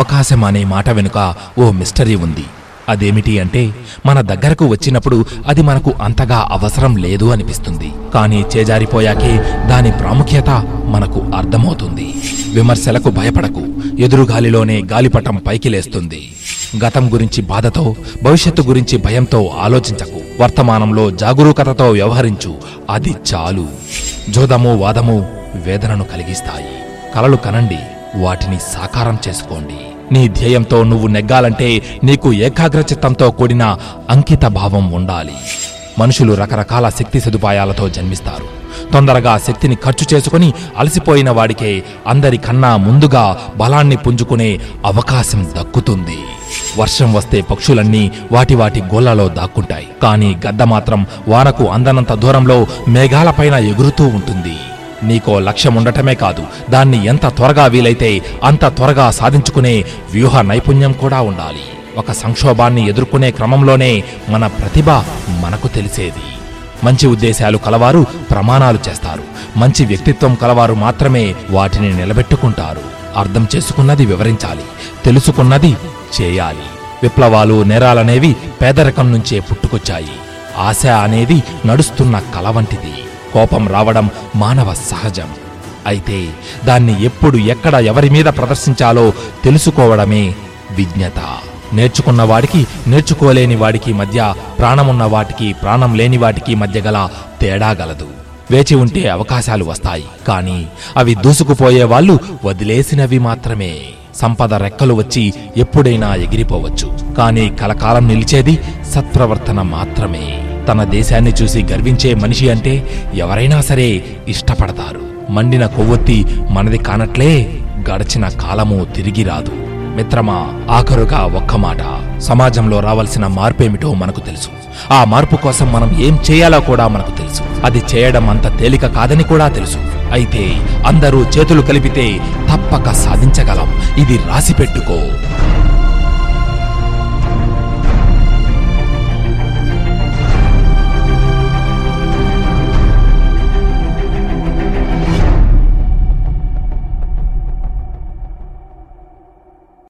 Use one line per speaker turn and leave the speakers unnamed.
అవకాశం అనే మాట వెనుక ఓ మిస్టరీ ఉంది. అదేమిటి అంటే మన దగ్గరకు వచ్చినప్పుడు అది మనకు అంతగా అవసరం లేదు అనిపిస్తుంది. కానీ చేజారిపోయాకే దాని ప్రాముఖ్యత మనకు అర్థమవుతుంది. విమర్శలకు భయపడకు. ఎదురుగాలిలోనే గాలిపటం పైకి లేస్తుంది. గతం గురించి బాధతో భవిష్యత్తు గురించి భయంతో ఆలోచించకు. వర్తమానంలో జాగరూకతతో వ్యవహరించు. అది చాలు. జోదము వాదము వేదనను కలిగిస్తాయి. కలలు కనండి. వాటిని సాకారం చేసుకోండి. నీ ధ్యేయంతో నువ్వు నెగ్గాలంటే నీకు ఏకాగ్రచిత్తంతో కూడిన అంకిత భావం ఉండాలి. మనుషులు రకరకాల శక్తి సదుపాయాలతో జన్మిస్తారు. తొందరగా శక్తిని ఖర్చు చేసుకుని అలసిపోయిన వాడికే అందరికన్నా ముందుగా బలాన్ని పుంజుకునే అవకాశం దక్కుతుంది. వర్షం వస్తే పక్షులన్నీ వాటి వాటి గోళ్ళలో దాక్కుంటాయి. కానీ గద్ద మాత్రం వానకు అందనంత దూరంలో మేఘాలపైన ఎగురుతూ ఉంటుంది. నీకో లక్ష్యం ఉండటమే కాదు దాన్ని ఎంత త్వరగా వీలైతే అంత త్వరగా సాధించుకునే వ్యూహ నైపుణ్యం కూడా ఉండాలి. ఒక సంక్షోభాన్ని ఎదుర్కొనే క్రమంలోనే మన ప్రతిభ మనకు తెలిసేది. మంచి ఉద్దేశాలు కలవారు ప్రమాణాలు చేస్తారు. మంచి వ్యక్తిత్వం కలవారు మాత్రమే వాటిని నిలబెట్టుకుంటారు. అర్థం చేసుకున్నది వివరించాలి. తెలుసుకున్నది చేయాలి. విప్లవాలు నేరాలనేవి పేదరికం నుంచే పుట్టుకొచ్చాయి. ఆశ అనేది నడుస్తున్న కల వంటిది. కోపం రావడం మానవ సహజం. అయితే దాన్ని ఎప్పుడు ఎక్కడ ఎవరి మీద ప్రదర్శించాలో తెలుసుకోవడమే విజ్ఞత. నేర్చుకున్న వాడికి నేర్చుకోలేని వాడికి మధ్య ప్రాణమున్న వాటికి ప్రాణం లేని వాటికి మధ్య గల తేడా గలదు. వేచి ఉంటే అవకాశాలు వస్తాయి కానీ అవి దూసుకుపోయే వాళ్ళు వదిలేసినవి మాత్రమే. సంపద రెక్కలు వచ్చి ఎప్పుడైనా ఎగిరిపోవచ్చు కానీ కలకాలం నిలిచేది సత్ప్రవర్తన మాత్రమే. తన దేశాన్ని చూసి గర్వించే మనిషి అంటే ఎవరైనా సరే ఇష్టపడతారు. మండిన కొవ్వొత్తి మనది కానట్లే గడచిన కాలము తిరిగి రాదు. మిత్రమా ఆఖరుగా ఒక్క మాట. సమాజంలో రావాల్సిన మార్పేమిటో మనకు తెలుసు. ఆ మార్పు కోసం మనం ఏం చేయాలో కూడా మనకు తెలుసు. అది చేయడం అంత తేలిక కాదని కూడా తెలుసు. అయితే అందరూ చేతులు కలిపితే తప్పక సాధించగలం. ఇది రాసి పెట్టుకో